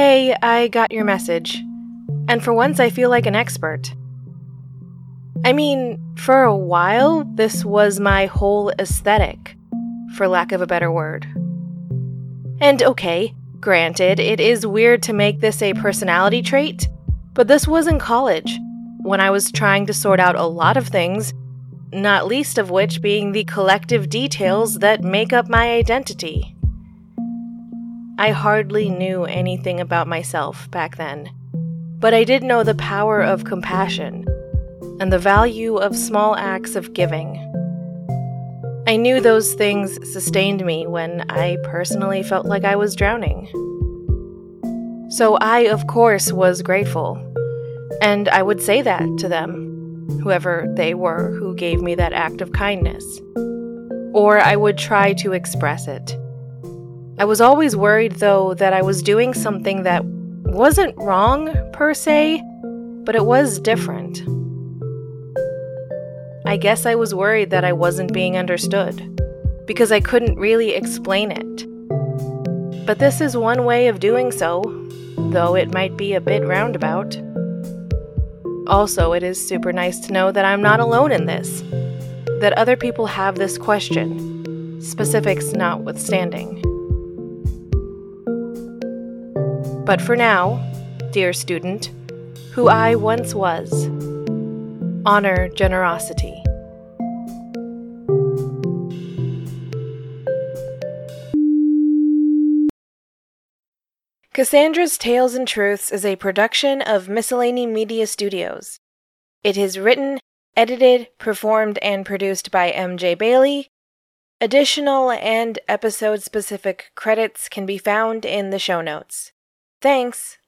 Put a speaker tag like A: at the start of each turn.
A: Hey, I got your message. And for once, I feel like an expert. I mean, for a while, this was my whole aesthetic, for lack of a better word. And okay, granted, it is weird to make this a personality trait, but this was in college, when I was trying to sort out a lot of things, not least of which being the collective details that make up my identity. I hardly knew anything about myself back then, but I did know the power of compassion and the value of small acts of giving. I knew those things sustained me when I personally felt like I was drowning. So I, of course, was grateful, and I would say that to them, whoever they were who gave me that act of kindness. Or I would try to express it. I was always worried, though, that I was doing something that wasn't wrong, per se, but it was different. I guess I was worried that I wasn't being understood, because I couldn't really explain it. But this is one way of doing so, though it might be a bit roundabout. Also, it is super nice to know that I'm not alone in this, that other people have this question, specifics notwithstanding. But for now, dear student, who I once was, honor generosity. Cassandra's Tales and Truths is a production of Miscellany Media Studios. It is written, edited, performed, and produced by MJ Bailey. Additional and episode specific credits can be found in the show notes. Thanks!